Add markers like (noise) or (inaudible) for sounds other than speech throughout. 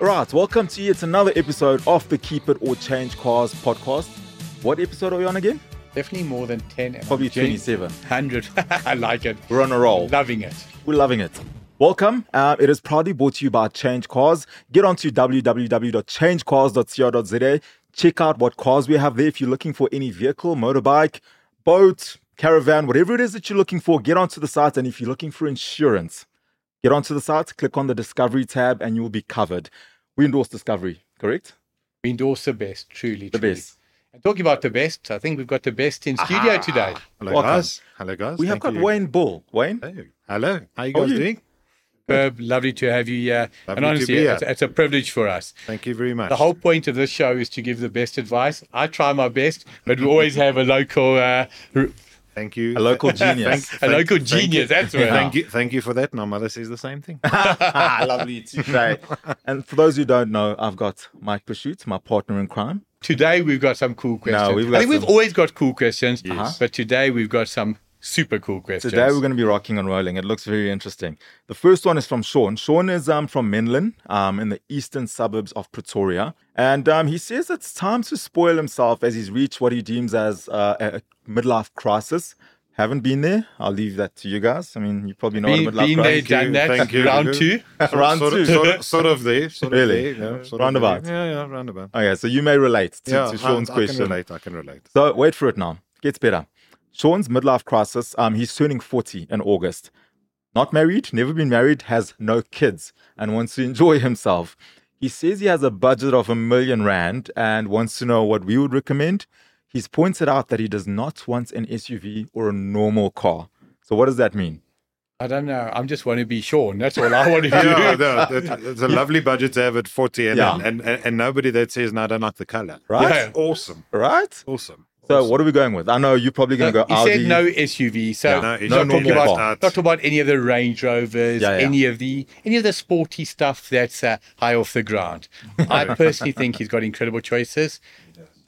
Right, welcome to you. It's another episode of the Keep It or Change Cars podcast. What episode are we on again? Definitely more than 10. and Probably I'm 27. 100. (laughs) I like it. We're on a roll. Loving it. We're loving it. Welcome. Uh, it is proudly brought to you by Change Cars. Get on to www.changecars.co.za. Check out what cars we have there. If you're looking for any vehicle, motorbike, boat, caravan, whatever it is that you're looking for, get onto the site. And if you're looking for insurance, get onto the site, click on the Discovery tab, and you'll be covered. We endorse Discovery, correct? We endorse the best, truly. The truly. best. And talking about the best, I think we've got the best in studio today. Hello, Welcome. guys. Hello, guys. We have Thank got you. Wayne Bull. Wayne? Hey. Hello. How are you How are guys you? doing? Herb, lovely to have you here. Lovely and to honestly, be here. it's, it's a privilege for us. Thank you very much. The whole point of this show is to give the best advice. I try my best, but we always have a local uh, r- Thank you. A local (laughs) genius. a local thank genius. you. That's right. Thank you. Thank you for that. My mother says the same thing. (laughs) (laughs) Lovely to And for those who don't know, I've got Mike Pursuit, my partner in crime. Today we've got some cool questions. we've I got think we've always got cool questions, Yes. but today we've got some super cool questions. Today we're going to be rocking and rolling. It looks very interesting. The first one is from Sean. Sean is um, from Menlyn, um, in the eastern suburbs of Pretoria, and um, he says it's time to spoil himself as he's reached what he deems as uh, a a midlife crisis. Haven't been there. I'll leave that to you guys. I mean, you probably know Been, what a midlife been there, crisis. done that. Thank you. Round (laughs) two. Round sort, two. Of, sort, of, sort of there. Sort Really? Of there, yeah, sort Roundabout. Of there. Yeah, yeah, roundabout. Okay, so you may relate to, yeah, to Sean's I, I question. can relate. I can relate. So wait for it now. Gets better. Sean's midlife crisis. Um, he's turning 40 in August. Not married, never been married, has no kids, and wants to enjoy himself. He says he has a budget of a million rand and wants to know what we would recommend. He's pointed out that he does not want an SUV or a normal car. So what does that mean? I don't know. I'm just want to be Sean. That's all I want to (laughs) do. Yeah, no, it's a (laughs) lovely budget to have at 40 and, Yeah. and, and, and nobody that says, no, I don't like the color. Right? That's awesome. Right? Awesome. So what are we going with? I know you're probably going to go he Audi. said no SUV, so Yeah. No, not it's not talking about car. not talking about any of the Range Rovers, Yeah, yeah. any of the any of the sporty stuff that's uh, high off the ground. (laughs) I personally think he's got incredible choices.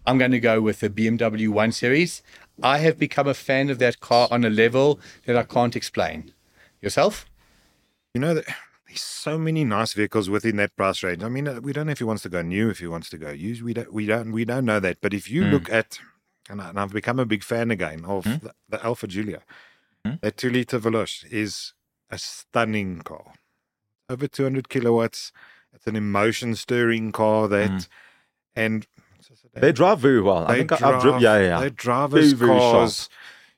I'm going to go with the BMW 1 Series. I have become a fan of that car on a level that I can't explain. Yourself? You know, that there's so many nice vehicles within that price range. I mean, uh, we don't know if he wants to go new, if he wants to go used. We don't, we don't, we don't know that. But if you look at, and, I, and I've become a big fan again of hmm? the, the Alfa Giulia, hmm? that two liter Veloce is a stunning car. Over 200 kilowatts. It's an emotion stirring car that, hmm. and They drive very well. I think I- I've driven. Yeah, yeah. They drive Very, as very.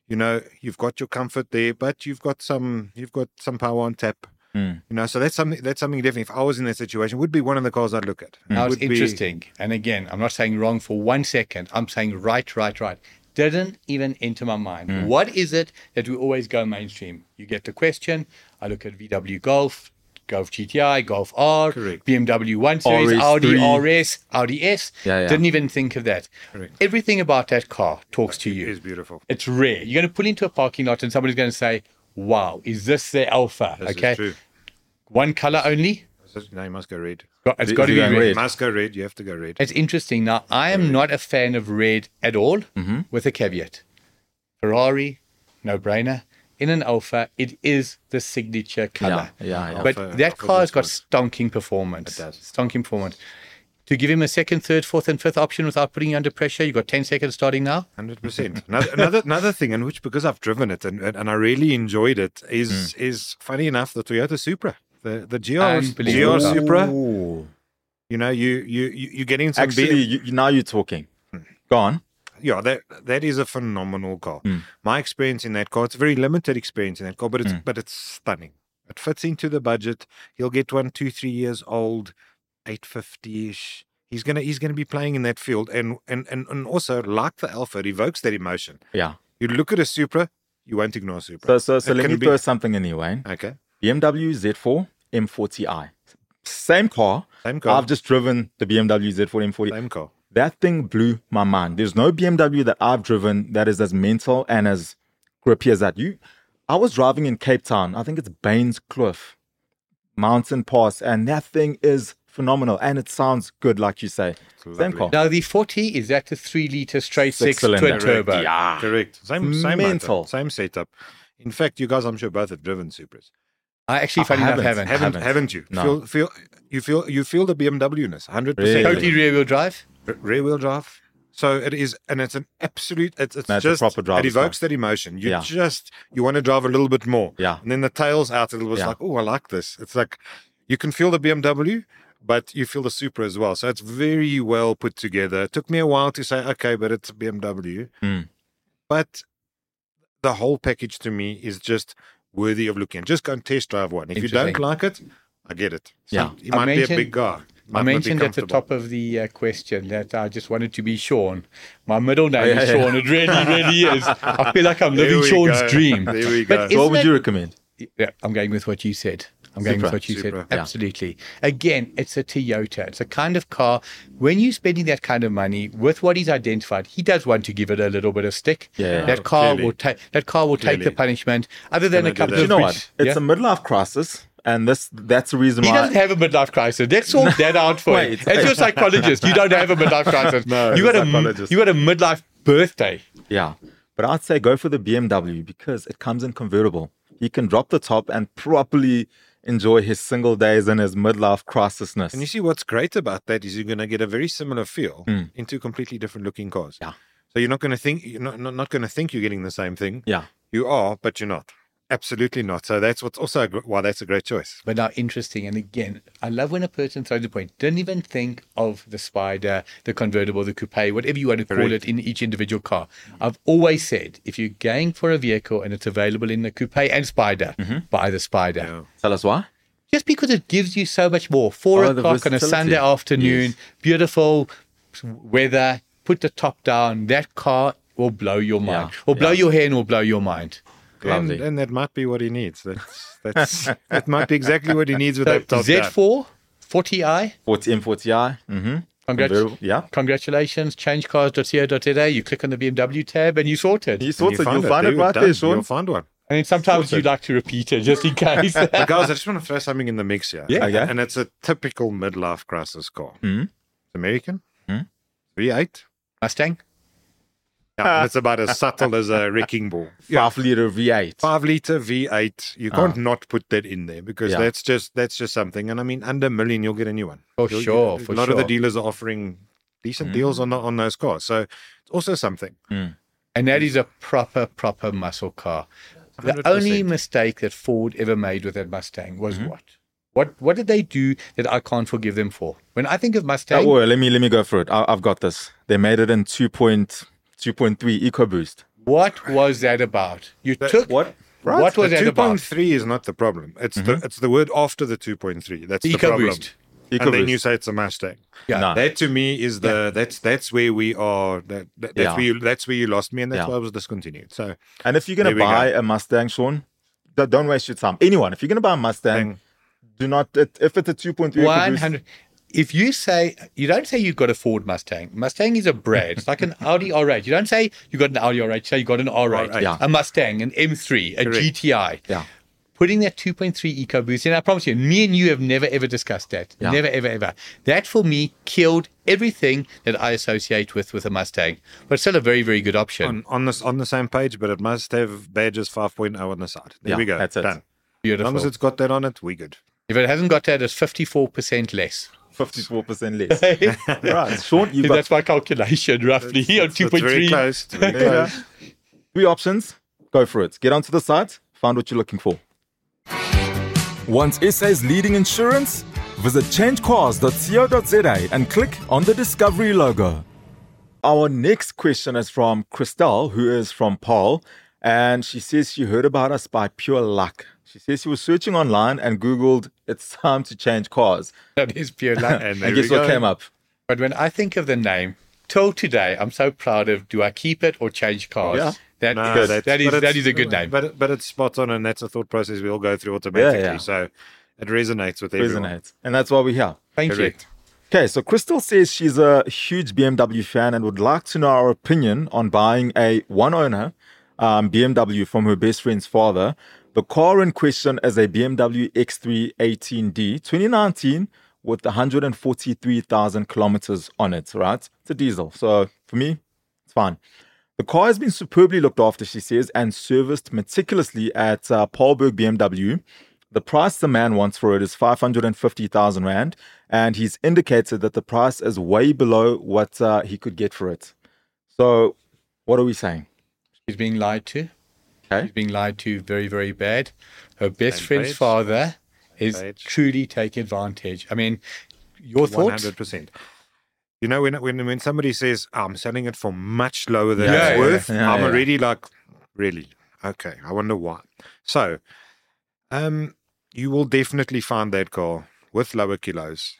You know, you've got your comfort there, but you've got some you've got some power on tap. Mm. You know, so that's something that's something definitely. If I was in that situation, would be one of the cars I'd look at. Now it's Would be- interesting. And again, I'm not saying wrong for one second. I'm saying right, right, right. Didn't even enter my mind. Hmm. What is it that we always go mainstream? You get the question. I look at VW Golf, Golf GTI, Golf R, Correct. BMW 1 Series, RS3. Audi RS, Audi S. Yeah, yeah. Didn't even think of that. Correct. Everything about that car talks to you. It's beautiful. It's rare. You're going to pull into a parking lot and somebody's going to say, wow, is this the Alfa? This okay. true. One color only? No, you must go red. It's got to be red. red? Must go red. You have to go red. It's interesting. Now, I am not a fan of red at all, Mm-hmm. with a caveat. Ferrari, no brainer. In an Alfa, it is the signature color. Yeah, yeah, yeah. But Alfa- that Alfa car has got stonking performance. It does. Stonking performance. To give him a second, third, fourth, and fifth option without putting you under pressure, you've got 10 seconds starting now. Hundred percent. Another another another thing, in which because I've driven it and and, and I really enjoyed it, is Hmm. is funny enough the Toyota Supra, the the GR GR Supra. Ooh. You know, you you you you're getting some Actually, B- you, you- now you're talking. Go on. yeah, that that is a phenomenal car. Mm. My experience in that car, it's a very limited experience in that car, but it's Mm. but it's stunning. It fits into the budget. You'll get one two three years old, eight fifty ish. He's gonna he's gonna be playing in that field, and and and and also like the Alfa, it evokes that emotion. Yeah. You look at a Supra, you won't ignore a Supra. So, so, so It let me be- throw something in here, Wayne. Okay, BMW Z4 M40i. Same car. same car, I've just driven the BMW Z4 M40. same car. That thing blew my mind. There's no BMW that I've driven that is as mental and as grippy as that. You, I was driving in Cape Town. I think it's Bainskloof, Mountain Pass, and that thing is phenomenal. And it sounds good, like you say. Same car. Now, the 40 is that the 3 litre straight six, twin turbo Yeah. Ah. Correct. Same, same Mental. motor, same setup. In fact, you guys, I'm sure, both have driven Supras. I actually, I funny enough, haven't. haven't. Haven't, haven't. haven't you? No. Feel, feel, you feel you feel the BMW-ness, hundred Really? percent. Totally rear wheel drive. rear wheel drive. So it is, and it's an absolute. It's, it's No, it's a just proper it evokes car. that emotion. You Yeah. just you want to drive a little bit more. Yeah. and then the tail's out a little bit. It's Yeah. like, oh, I like this. It's like you can feel the BMW, but you feel the Supra as well. So it's very well put together. It took me a while to say, okay, but it's a BMW. Mm. But the whole package to me is just worthy of looking. at. Just go and test drive one. If you don't like it, I get it. So Yeah. he might be a big guy. Might I mentioned at the top of the uh, question that I just wanted to be Sean. My middle name Oh, yeah, is yeah. Sean. It really, really is. I feel like I'm (laughs) living Sean's go. dream. There we But go. is- So what Isn't would that- you recommend? Yeah, I'm going with what you said. I'm going Supra. with what you Supra, said. yeah. Absolutely. Again, it's a Toyota. It's a kind of car. When you're spending that kind of money with what he's identified, he does want to give it a little bit of stick. Yeah. That car Clearly. will take that car will take the punishment. Other than a couple of you know what? It's yeah? a midlife crisis, and this that's the reason He why. doesn't have a midlife crisis. Let's sort (laughs) that out for Wait. him. As your psychologist, you don't have a midlife crisis. (laughs) No, you got a you got a midlife birthday. Yeah. But I'd say go for the BMW because it comes in convertible. He can drop the top and properly enjoy his single days and his midlife crisisness. And you see what's great about that is you're going to get a very similar feel hmm. in two completely different looking cars. Yeah. So you're not going to think you're not not, not going to think you're getting the same thing. yeah. You are, but you're not. Absolutely not. So that's what's also a gr- why that's a great choice. But now interesting. And again, I love when a person throws the point. Don't even think of the spider, the convertible, the coupe, whatever you want to call it in each individual car. I've always said if you're going for a vehicle and it's available in the coupe and spider, Mm-hmm. buy the spider. Yeah. Tell us why? Just because it gives you so much more. Four Oh, the o'clock on a. Sunday afternoon, Yes. beautiful weather, put the top down. That car will blow your mind. Yeah, Will blow yeah. your hair and will blow your mind. And, Lovely. and that might be what he needs. That's that's (laughs) that might be exactly what he needs with So that top. Z4, 40i. 40 M40i. Mm-hmm. Congrat- Convertible, yeah. Congratulations, changecars.co.za. You click on the BMW tab and you sort it. He And you it. You'll it. find it There, right done. there, Sean. You'll find one. I mean, sometimes Sorted. you like to repeat it just in case. (laughs) But guys, I just want to throw something in the mix here. Yeah. Okay. And it's a typical midlife crisis car. Mhm. It's American. Mhm. V8. Mustang. Yeah, and it's about as subtle as a wrecking ball. (laughs) Yeah. Five liter V8. Five liter V8. You ah. can't not put that in there because Yeah. that's just that's just something. And I mean, under a million, you'll get a new one. For You'll- sure, A for lot of the dealers are offering decent mm. deals on the, on those cars. So it's also something. Mm. And that is a proper, proper muscle car. The 100%. only mistake that Ford ever made with that Mustang was Mm-hmm. what? What what did they do that I can't forgive them for? When I think of Oh, Mustang, well, let me let me go for it. I, I've got this. They made it in 2.2.3 EcoBoost. what was that about? You took what? What was the that about? 2.3 is not the problem. It's the mm-hmm. it's the word after the 2.3. That's the problem. EcoBoost. And then you say it's a Mustang. Yeah. No. That to me is the that's that's where we are. That, that- that's Yeah. where you that's where you lost me, and that's Yeah. why I was discontinued. So And if you're gonna we go. buy a Mustang, Sean, don't don't waste your time. Anyone, if you're going to buy a Mustang, Thing. do not, if it's a 2.3 One EcoBoost, hundred. If you say you don't say you've got a Ford Mustang, Mustang is a brand. It's like an (laughs) Audi R8. You don't say you've got an Audi R8. You say you got an R8, R8. Yeah. a Mustang, an M3, a Correct. GTI. Yeah. Putting that 2.3 EcoBoost in, I promise you, me and you have never ever discussed that. Yeah. Never ever ever. That for me killed everything that I associate with with a Mustang. But still a very very good option. on on this on the same page, but it must have badges 5.0 on the side. There Yeah, we go. that's it. Done. As long as it's got that on it, we good. if it hasn't got that, it's 54% less. 54% less. (laughs) right. Sean, you've got That's my calculation roughly on It's very 2.3. close. Very close. (laughs) three options. Go for it. Get onto the site, find what you're looking for. Want SA's leading insurance? Visit changecars.co.za and click on the Discovery logo. Our next question is from Christelle, who is from Paarl, and she says she heard about us by pure luck. She says she was searching online and Googled, it's time to change cars. (laughs) That is pure luck. (laughs) And there guess what go. came up? But when I think of the name, till today, I'm so proud of. Do I keep it or change cars? Yeah. That No, is- that's- that is but that it's- is a good name. But but it's spot on, and that's a thought process we all go through automatically. yeah. yeah. So it resonates with everyone. Resonates. And that's why we're here. Thank Correct. Okay, so Crystal says she's a huge BMW fan and would like to know our opinion on buying a one owner um, BMW from her best friend's father. The car in question is a BMW X3 18D 2019 with 143,000 kilometers on it, right? It's a diesel. So for me, it's fine. The car has been superbly looked after, she says, and serviced meticulously at uh, Paarlberg BMW. The price the man wants for it is 550,000 Rand, and he's indicated that the price is way below what uh, he could get for it. So, what are we saying? He's being lied to. Okay. She's being lied to very, very bad. Her best Same friend's page. father is page. truly taking advantage. I mean, your thoughts? hundred percent. You know, when when when somebody says "Oh, I'm selling it for much lower than Yeah, it's yeah, worth, yeah, I'm already like, really? Okay, I wonder why. So, um, you will definitely find that car with lower kilos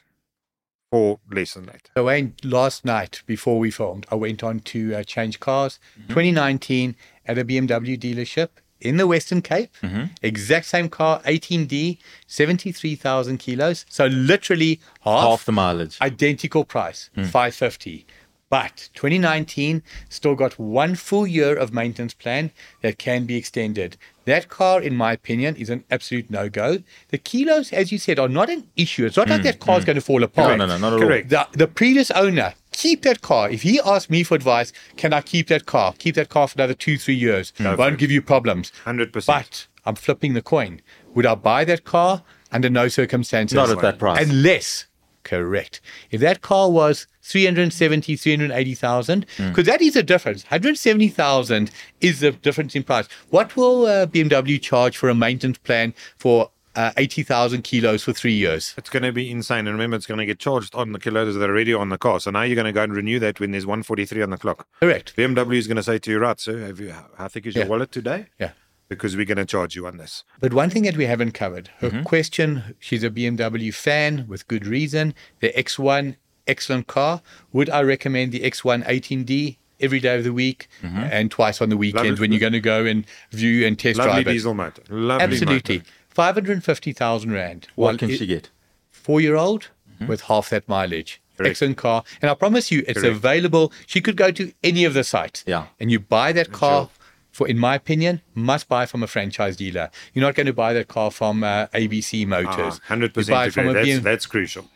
for less than that. So Wayne, last night before we filmed, I went on to uh, change cars. Mm-hmm. 2019 at a BMW dealership in the Western Cape. Mm-hmm. Exact same car, 18D, 73,000 kilos. So literally half, Half the mileage. identical price, Hmm. 550. But 2019 still got one full year of maintenance plan that can be extended. That car, in my opinion, is an absolute no go. The kilos, as you said, are not an issue. It's not like that car's going to fall apart. Hmm. No, no, no, not at all. Correct. The, the previous owner, keep that car. If he asked me for advice, can I keep that car? Keep that car for another two, three years. No, Won't give you problems. Hundred percent. But I'm flipping the coin. Would I buy that car? Under no circumstances. Not at that price. Unless, correct. If that car was 370, 380,000, Hmm. because that is a difference. 170,000 is the difference in price. What will uh, BMW charge for a maintenance plan for uh, 80,000 kilos for three years? It's going to be insane. And remember, it's going to get charged on the kilometers that are already on the car. So now you're going to go and renew that when there's 143 on the clock. Correct. BMW is going to say to you, right, sir, have you, how thick is your Yeah. wallet today? Yeah. Because we're going to charge you on this. But one thing that we haven't covered, her Mm-hmm. question, she's a BMW fan with good reason. The X1, excellent car. Would I recommend the X1 18D every day of the week Mm-hmm. and twice on the weekend Lovely- when you're going to go and view and test Lovely drive it? diesel motor. Lovely Absolutely. motor. 550,000 Rand. what Well, can she get? Four year old with half that mileage. Correct. Excellent car. And I promise you, it's Correct. available. She could go to any of the sites. Yeah. And you buy that car. For, in my opinion, must buy from a franchise dealer. You're not going to buy that car from uh, ABC Motors. Ah, 100% You buy from a That's, BM that's crucial.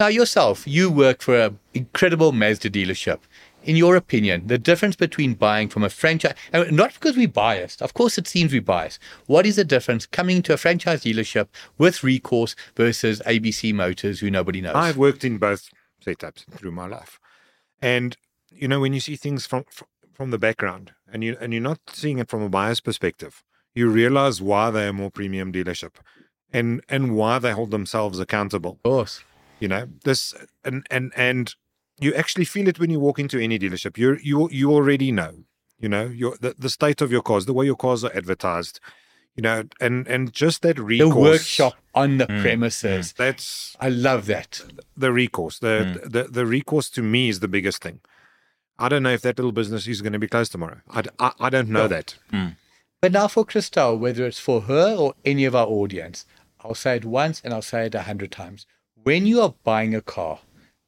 Now, yourself, you work for an incredible Mazda dealership. In your opinion, the difference between buying from a franchise, and not because we're biased, of course it seems we're biased. What is the difference coming to a franchise dealership with recourse versus ABC Motors, who nobody knows? I've worked in both setups through my life, and you know when you see things from from the background, and you and you're not seeing it from a buyer's perspective, you realize why they're a more premium dealership, and and why they hold themselves accountable. of course. You know this, and and and you actually feel it when you walk into any dealership. You you you already know. You know your the, the state of your cars, the way your cars are advertised. You know, and and just that recourse. The workshop on the hmm. premises. That's I love that. the recourse. The, hmm. the the recourse to me is the biggest thing. I don't know if that little business is going to be closed tomorrow. I I don't know that. Hmm. But now for Christelle, whether it's for her or any of our audience, I'll say it once and I'll say it a hundred times. When you are buying a car,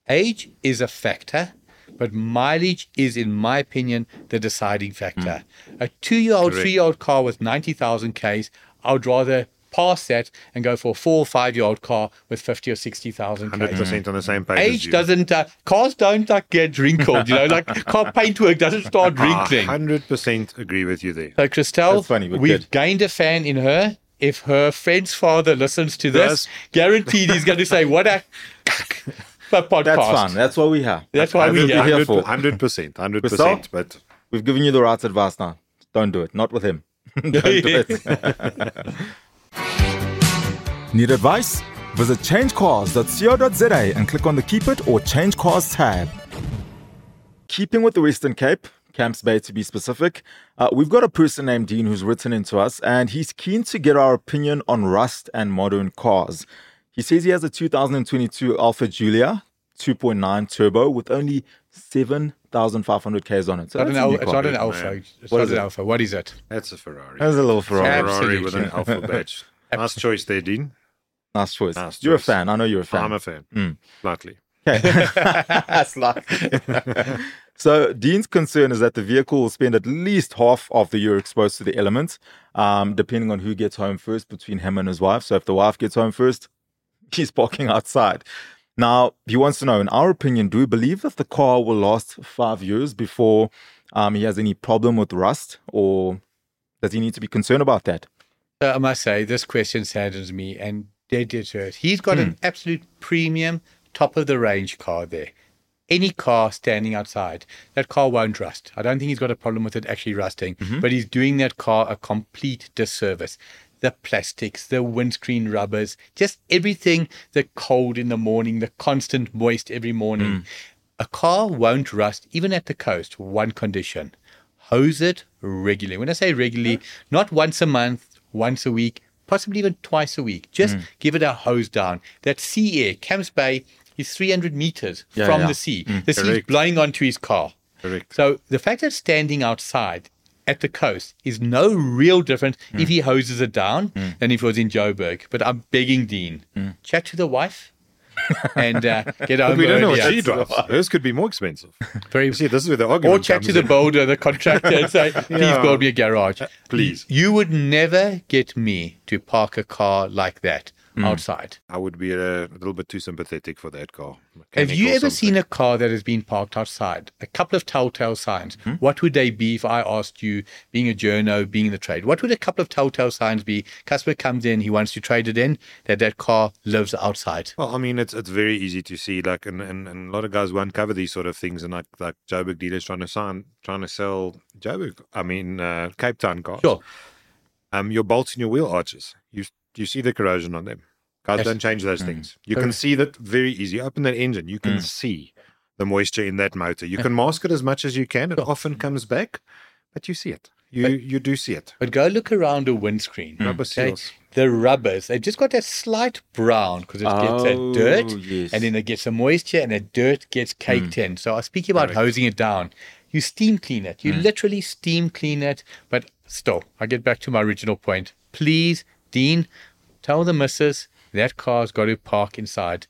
age is a factor, but mileage is, in my opinion, the deciding factor. A two-year-old, three-year-old car with 90,000 Ks, I would rather pass that and go for a four or five-year-old car with 50 or 60,000 Hundred Ks. percent on the same page. as Age you. doesn't, uh, cars don't like get wrinkled, you know, like (laughs) car paintwork doesn't start wrinkling. Hundred percent agree with you there. So, Christelle, funny, we've good. gained a fan in her. If her friend's father listens to this, Does. guaranteed he's going to say, What a, a podcast. That's fun. That's what we have. That's why we're Hundred- here. here for. Hundred percent, hundred percent. But We've given you the right advice now. Don't do it. Not with him. (laughs) Don't do it. (laughs) Need advice? Visit changecars.co.za and click on the Keep It or Change Cars tab. Keeping with the Western Cape, Camps Bay to be specific, uh, we've got a person named Dean who's written into us and he's keen to get our opinion on rust and modern cars. He says he has a 2022 Alfa Giulia 2.9 turbo with only 7,500 Ks on it. So It's not, an, that's al- it's not an man. It's What not is an it? alfa. What is it? that's a Ferrari. That's a little Ferrari. Ferrari with an Absolutely. alfa badge. (laughs) nice choice there, Dean. Nice choice. Nice You're a fan. I know you're a fan. I'm a fan. Mm. Slightly. (laughs) That's like. (laughs) so Dean's concern is that the vehicle will spend at least half of the year exposed to the elements, um, depending on who gets home first between him and his wife. So if the wife gets home first, (laughs) he's parking outside. Now he wants to know, in our opinion, do we believe that the car will last five years before um, he has any problem with rust, or does he need to be concerned about that? So I must say, this question saddens me and dead deterred. He's got an hmm. absolute premium, top of the range car there. Any car standing outside, that car won't rust. I don't think he's got a problem with it actually rusting, mm-hmm. but he's doing that car a complete disservice. The plastics, the windscreen rubbers, just everything, the cold in the morning, the constant moist every morning. Mm. A car won't rust even at the coast, one condition hose it regularly. When I say regularly, not once a month, once a week, possibly even twice a week. Just mm. give it a hose down. That sea air, Camps Bay is 300 meters Yeah, from yeah. the sea. Mm, the sea is blowing onto his car. Correct. So the fact that standing outside at the coast is no real different Mm. if he hoses it down than if it was in Joburg. But I'm begging Dean, chat to the wife (laughs) and uh, get over But we don't know what earlier. she drives. Hers could be more expensive. (laughs) Very You see, this is where the or chat comes to the in. builder, the contractor, and say, (laughs) please Yeah. build me a garage. Please. You would never get me to park a car like that Hmm. outside. I would be a, a little bit too sympathetic for that car. Have you ever something. seen a car that has been parked outside? A couple of telltale signs. Hmm? What would they be if I asked you, being a journo, being in the trade? What would a couple of telltale signs be? Customer comes in, he wants to trade it in, that that car lives outside. Well, I mean, it's it's very easy to see. Like, and, and, and a lot of guys won't cover these sort of things. And like like Joburg dealers trying to sign, trying to sell Joburg. I mean, uh, Cape Town cars. Sure. Um, your bolts and your wheel arches. You you see the corrosion on them. Guys Yes. don't change those mm. things. You can see that very easy. Open that engine, you can mm. see the moisture in that motor. You can mask it as much as you can. It often comes back, but you see it. You you do see it. But go look around a windscreen. Mm. Rubber okay? seals. The rubbers, they just got a slight brown because it gets that Oh, dirt yes. and then it gets some moisture and the dirt gets caked in. So I was speaking about hosing it down. You steam clean it. You literally steam clean it. But still, I get back to my original point. Please, Dean, tell the missus that car's got to park inside.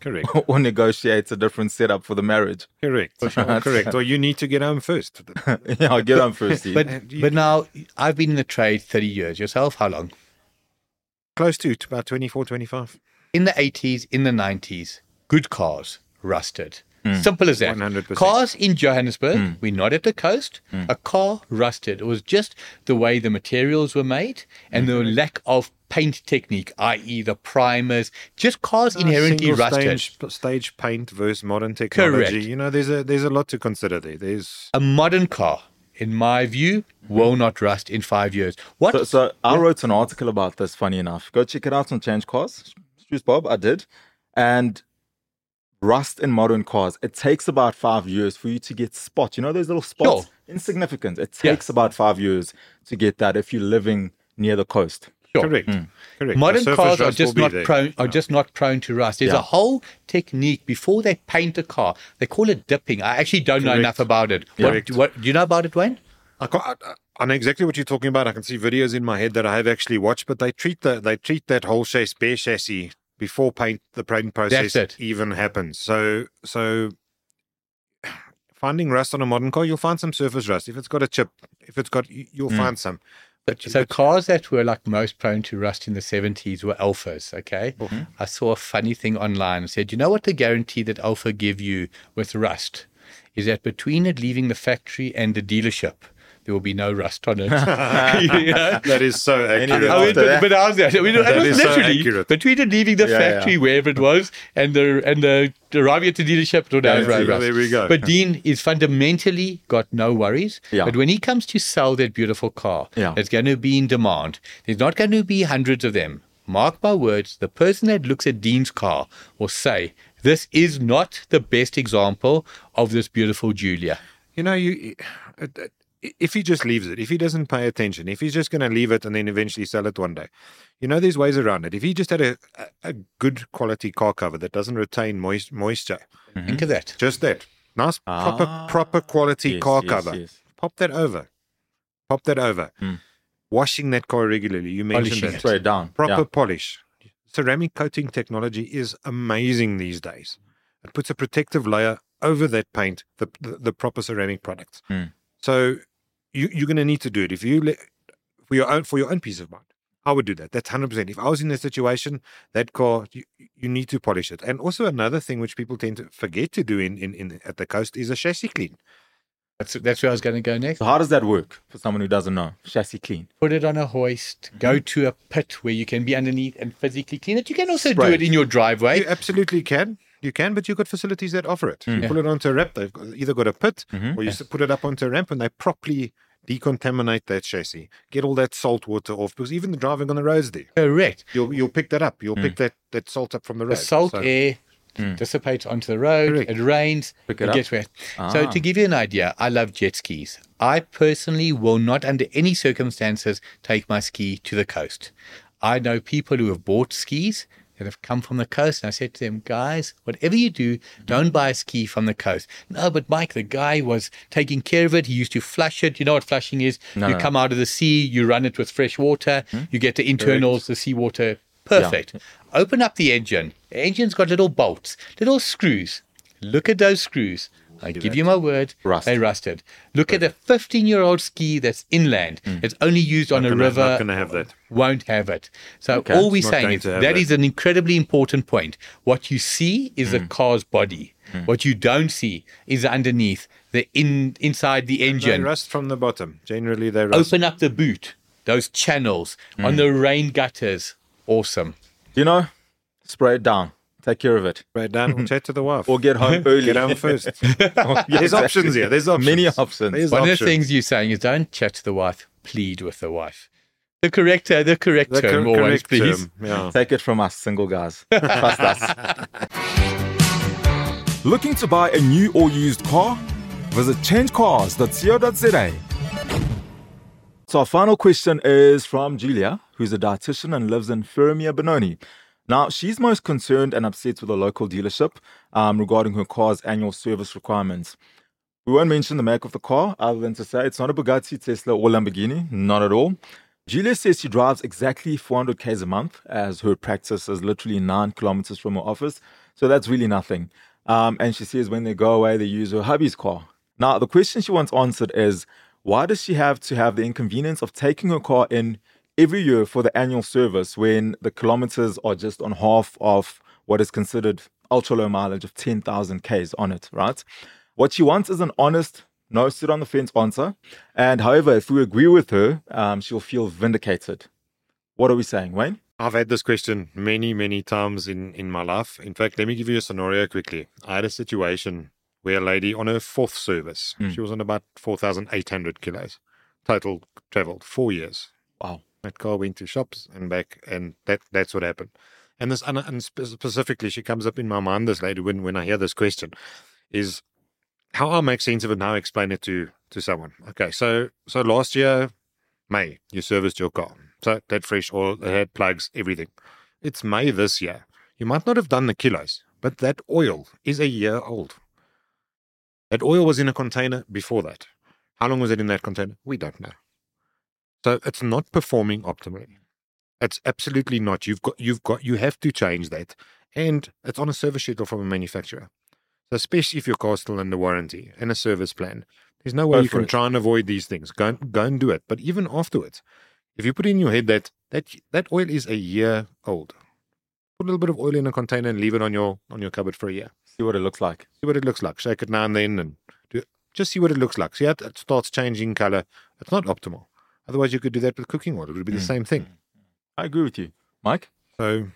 Correct. (laughs) or negotiates a different setup for the marriage. Correct. (laughs) (laughs) Correct. Or you need to get home first. yeah, I'll get on first. Steve. But you- but now I've been in the trade 30 years. Yourself, how long? Close to, to about 24, 25. in the 80s, in the 90s, good cars rusted. Mm. Simple as that. 100%. Cars in Johannesburg, mm. we're not at the coast. Mm. A car rusted. It was just the way the materials were made and the mm-hmm. lack of paint technique, i.e., the primers. Just cars ah, inherently rusted. Stage, stage paint versus modern technology. Correct. You know, there's a there's a lot to consider there. There's A modern car, in my view, will mm-hmm. not rust in five years. What? So, so I wrote an article about this. Funny enough, go check it out on Change Cars. Excuse Bob, I did. And rust in modern cars, it takes about five years for you to get spots. You know those little spots, Sure. insignificant. It Yeah. takes about five years to get that if you're living near the coast. Sure. correct. Hmm. Correct. Modern cars are just not there. prone are just not prone to rust. There's Yeah. a whole technique before they paint a car. They call it dipping. I actually don't know enough about it. What, Correct. what do you know about it, Wayne? I, can't, I, I know exactly what you're talking about. I can see videos in my head that I have actually watched, but they treat the they treat that whole chassis, bare chassis before paint the paint process it. even happens. So so finding rust on a modern car, you'll find some surface rust. If it's got a chip, if it's got, you- you'll find some. But you- So but- cars that were like most prone to rust in the 70s were Alfas, okay? Mm-hmm. I saw a funny thing online. It said, you know what the guarantee that Alfa give you with rust is that between it leaving the factory and the dealership, there will be no rust on it. (laughs) You know? that is so accurate. I mean, After but, that- but how's that? I mean, it That was is so literally accurate. between it leaving the Yeah, factory, yeah. wherever it was, and the and the arriving at the dealership, it Yeah, no rust. there we go. But Dean is fundamentally got no worries. Yeah. But when he comes to sell that beautiful car, Yeah. that's going to be in demand. There's not going to be hundreds of them. Mark my words, the person that looks at Dean's car will say, "This is not the best example of this beautiful Giulia." You know, you uh, uh, if he just leaves it, if he doesn't pay attention, if he's just going to leave it and then eventually sell it one day, you know, there's ways around it. If he just had a, a, a good quality car cover that doesn't retain moist, moisture, Think of that. just that nice, proper, Ah, proper quality yes, car yes, cover, yes. pop that over, pop that over, washing that car regularly. You mentioned Polishing that. it. Spray down. proper Yeah. polish. Ceramic coating technology is amazing these days. It puts a protective layer over that paint, the the, the proper ceramic products. Hmm. So you you're going to need to do it if you let, for your own for your own peace of mind. I would do that. That's hundred percent. If I was in that situation, that car you, you need to polish it. And also another thing which people tend to forget to do in, in, in at the coast is a chassis clean. That's, that's where I was going to go next. So how does that work for someone who doesn't know? Chassis clean. Put it on a hoist, mm-hmm. go to a pit where you can be underneath and physically clean it. You can also Spray do it. it in your driveway. You absolutely can. You can, but you've got facilities that offer it. Mm. You pull it onto a ramp. They've either got a pit Mhm. or you s put it up onto a ramp and they properly decontaminate that chassis. Get all that salt water off because even the driving on the roads there, Correct. you'll you'll pick that up. You'll pick that, that salt up from the road. The salt So- air Mm. dissipates onto the road. Correct. It rains. Pick it it gets wet. Ah. So to give you an idea, I love jet skis. I personally will not, under any circumstances, take my ski to the coast. I know people who have bought skis that have come from the coast, and I said to them, guys, whatever you do, don't buy a ski from the coast. No, but Mike, the guy was taking care of it. He used to flush it. You know what flushing is? No, you no. come out of the sea, you run it with fresh water, hmm? you get the internals, the seawater. Perfect. Open up the engine. The engine's got little bolts, little screws. Look at those screws. I give you my word, Rust. they rusted. Look at a 15 year old ski that's inland. It's only used on a Gonna- river Not going to have that. won't have it. So Okay. all we're saying is that that. is an incredibly important point. What you see is Mm. the car's body. What you don't see is underneath the in inside the They engine. rust from the bottom. Generally, they rust. Open up the boot, those channels on Mm. the rain gutters. Awesome. You know, spray it down. Take care of it. Right down or chat to the wife. (laughs) Or get home (laughs) early. Get home first. Yeah, (laughs) There's exactly. options here. There's options. Many options. There's One of the things you're saying is don't chat to the wife, plead with the wife. The correct, uh, the correct The term, cor- always, correct please. term, Yeah. Take it from us, single guys. Trust us. Looking to buy a new or used car? Visit changecars.co.za. So our final question is from Julia, who's a dietitian and lives in Farrarmere, Benoni. Now, she's most concerned and upset with a local dealership um, regarding her car's annual service requirements. We won't mention the make of the car, other than to say it's not a Bugatti, Tesla, or Lamborghini, not at all. Julia says she drives exactly 400 k's a month, as her practice is literally nine kilometers from her office. So that's really nothing. Um, and she says when they go away, they use her hubby's car. Now, the question she wants answered is why does she have to have the inconvenience of taking her car in every year for the annual service when the kilometers are just on half of what is considered ultra low mileage of 10,000 Ks on it, right? What she wants is an honest, no sit on the fence answer. And however, if we agree with her, um, she'll feel vindicated. What are we saying, Wayne? I've had this question many, many times in, in my life. In fact, let me give you a scenario quickly. I had a situation where a lady on her fourth service, Mm. she was on about 4,800 kilos, total traveled four years. Wow. That car went to shops and back, and that that's what happened. And this, and, specifically, she comes up in my mind. This lady, when when I hear this question, is how I make sense of it I explain it to to someone. Okay, so so last year, May, you serviced your car, so that fresh oil, it had plugs, everything. It's May this year. You might not have done the kilos, but that oil is a year old. That oil was in a container before that. How long was it in that container? We don't know. So it's not performing optimally. It's absolutely not. You've got you've got you have to change that. And it's on a service schedule from a manufacturer. So especially if your car's still under warranty and a service plan, there's no way Go you can it. try and avoid these things. Go and go and do it. But even afterwards, if you put in your head that that that oil is a year old, put a little bit of oil in a container and leave it on your on your cupboard for a year. See what it looks like. See what it looks like. Shake it now and then and do just see what it looks like. See how it starts changing color. It's not optimal. Otherwise, you could do that with cooking oil. It would be the Mm. same thing. I agree with you. Mike? So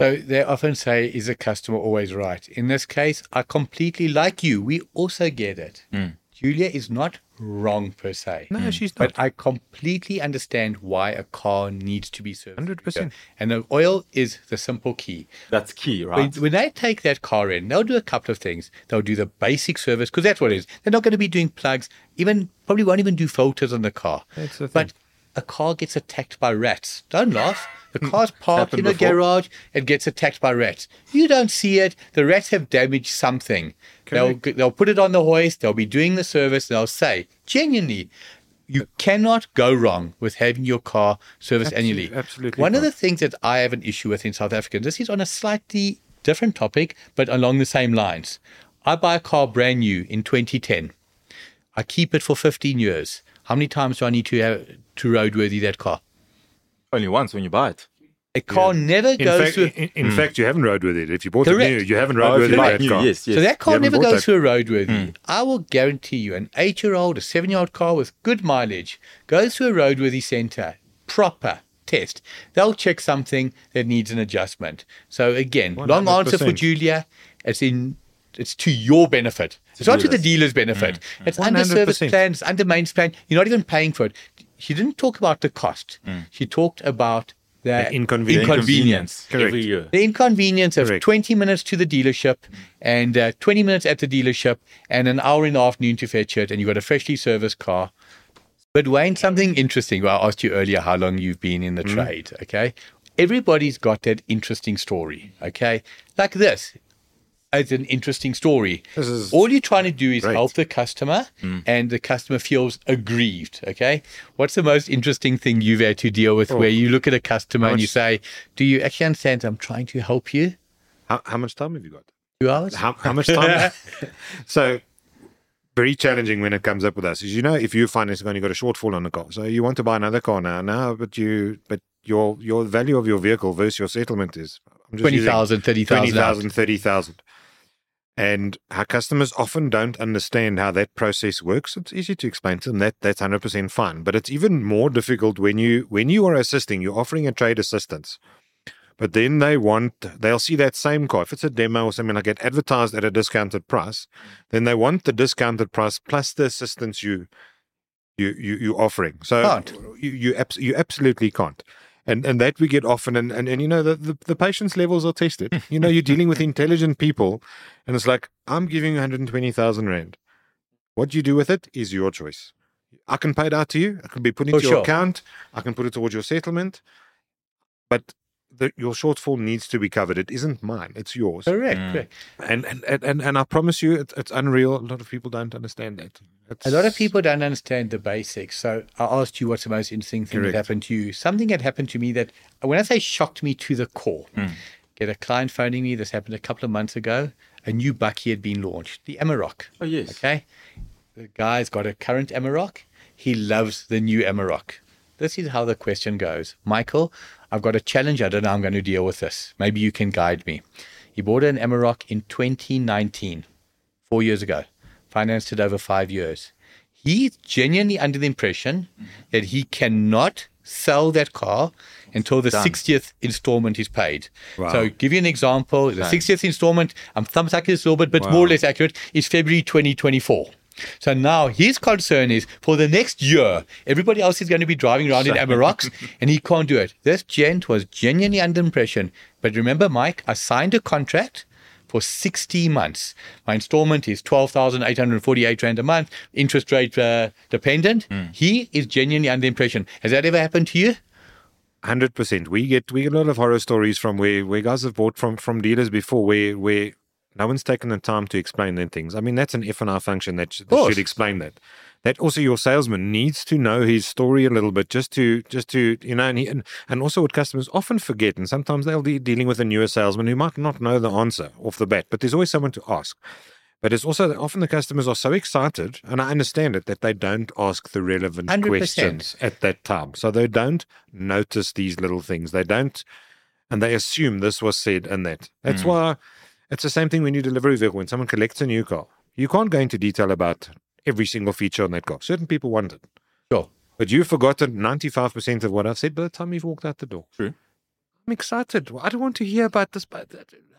So they often say, is a customer always right? In this case, I completely like you. We also get it. Mm. Julia is not wrong per se. no, hmm. she's not. But I completely understand why a car needs to be serviced. 100%. And the oil is the simple key. That's key, right? when they take that car in, they'll do a couple of things. They'll do the basic service because that's what it is. They're not going to be doing plugs, even probably won't even do filters on the car. That's the But a car gets attacked by rats. Don't laugh. The hmm. car's parked in a before. garage. and gets attacked by rats. You don't see it. The rats have damaged something. They'll they'll put it on the hoist. They'll be doing the service. They'll say genuinely, you cannot go wrong with having your car serviced annually. absolutely One of the things that I have an issue with in South Africa, this is on a slightly different topic, but along the same lines. I buy a car brand new in 2010. I keep it for 15 years. How many times do I need to have to roadworthy that car? Only once when you buy it. A car never In goes fact, through. in, in hmm. fact, you haven't rode with it. If you bought it new, you haven't Oh, rode with it. that new, car. yes, yes. So that car never goes that. through a roadworthy. Hmm. I will guarantee you, an eight-year-old, a seven-year-old car with good mileage goes through a roadworthy centre, proper test. They'll check something that needs an adjustment. So again, long answer for Julia. It's in. It's to your benefit. It's not to the dealer's benefit. Hmm. It's under service 100%. plan. It's under mains plan. You're not even paying for it. She didn't talk about the cost. She talked about the, The inconvenience. inconvenience. Every year. The inconvenience of Correct. 20 minutes to the dealership and uh, 20 minutes at the dealership and an hour in the afternoon to fetch it, and you've got a freshly serviced car. But Wayne, something interesting. Well, I asked you earlier how long you've been in the Mm. trade. Okay. Everybody's got that interesting story. Okay. Like this. It's an interesting story. This is All you're trying to do is help the customer hmm. and the customer feels aggrieved. Okay. What's the most interesting thing you've had to deal with where oh. you look at a customer and you say, Do you actually understand I'm trying to help you? How, how much time have you got? Two hours? How, how much time? (laughs) (laughs) so, very challenging when it comes up with us. Is you know, if you finance a car and you've got a shortfall on the car, so you want to buy another car now, now, but you, but your your value of your vehicle versus your settlement is I'm just 20,000, 30,000. 20,000, 30,000. And our customers often don't understand how that process works. It's easy to explain to them that that's 100% fine, but it's even more difficult when you when you are assisting, you're offering a trade assistance. But then they want they'll see that same car. If it's a demo or something like that advertised at a discounted price, then they want the discounted price plus the assistance you you you you offering. So Can't. you you, abs- you absolutely can't. And and that we get often and, and, and you know the, the, the patience levels are tested. You know, you're dealing with (laughs) intelligent people and it's like, I'm giving you 120,000 Rand. What you do with it is your choice. I can pay it out to you. I can be put For into your sure. account. I can put it towards your settlement. But the, your shortfall needs to be covered. It isn't mine. It's yours. Correct. Mm. correct. And and, and, and, and I promise you, it, it's unreal. A lot of people don't understand that. A lot of people don't understand the basics. So I asked you what's the most interesting thing Correct. that happened to you. Something had happened to me that, when I say shocked me to the core, hmm. get a client phoning me. This happened a couple of months ago. A new bakkie had been launched, the Amarok. Oh, yes. Okay. The guy's got a current Amarok. He loves the new Amarok. This is how the question goes. Michael, I've got a challenge. I don't know how I'm going to deal with this. Maybe you can guide me. He bought an Amarok in 2019, four years ago, financed it over five years. He's genuinely under the impression that he cannot sell that car until the 60th installment is paid. So, give you an example the 60th installment, I'm thumb sucking this a little bit, but more or less accurate, is February 2024. So now his concern is for the next year, everybody else is going to be driving around in Amaroks (laughs) and he can't do it. This gent was genuinely under impression. But remember, Mike, I signed a contract for 60 months. My installment is 12,848 Rand a month, interest rate uh, dependent. He is genuinely under impression. Has that ever happened to you? Hundred percent. We get we get a lot of horror stories from where, where guys have bought from from dealers before where where no one's taken the time to explain them things. I mean that's an F and R function that, sh- that should explain that. That also your salesman needs to know his story a little bit just to just to you know and he, and, and also what customers often forget and sometimes they'll be dealing with a newer salesman who might not know the answer off the bat, but there's always someone to ask. But it's also that often the customers are so excited, and I understand it, that they don't ask the relevant 100%. questions at that time. So they don't notice these little things. They don't, and they assume this was said and that. That's hmm. why it's the same thing when you deliver a vehicle. When someone collects a new car, you can't go into detail about every single feature on that car. Certain people want it. Sure. But you've forgotten 95% of what I've said by the time you've walked out the door. True. I'm excited. I don't want to hear about this. But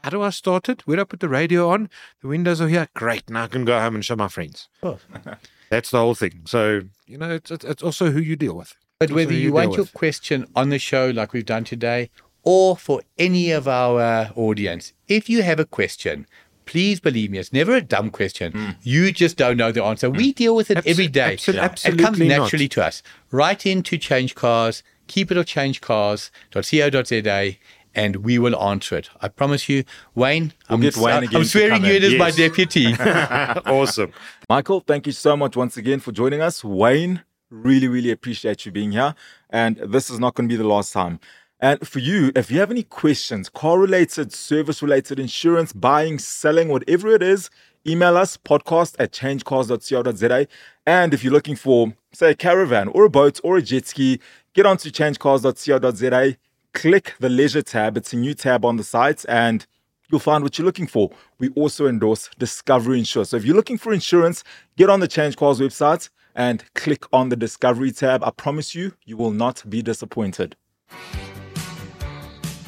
how do I start it? Where do I put the radio on? The windows are here. Great. Now I can go home and show my friends. (laughs) That's the whole thing. So, you know, it's, it's it's also who you deal with. But It's whether you deal want your question on the show like we've done today, or for any of our uh, audience, if you have a question, please believe me, it's never a dumb question. Hmm. You just don't know the answer. We hmm. deal with it Abso- every day. abso- It comes absolutely not. naturally to us. Write in to Change Cars, keep it or change cars.co.za. And we will answer it. I promise you, Wayne. I'm, get Wayne I'm to swearing you in. as my deputy. (laughs) (laughs) awesome. Michael, thank you so much once again for joining us. Wayne, really, really appreciate you being here. And this is not going to be the last time. And for you, if you have any questions, car related, service related, insurance, buying, selling, whatever it is, email us podcast at changecars.co.za. And if you're looking for, say, a caravan or a boat or a jet ski, get onto changecars.co.za, click the leisure tab. It's a new tab on the site and you'll find what you're looking for. We also endorse Discovery Insurance. So if you're looking for insurance, get on the Change Cars website and click on the Discovery tab. I promise you, you will not be disappointed.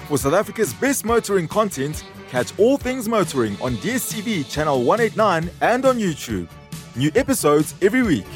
For South Africa's best motoring content, catch all things motoring on DSTV Channel 189 and on YouTube. New episodes every week.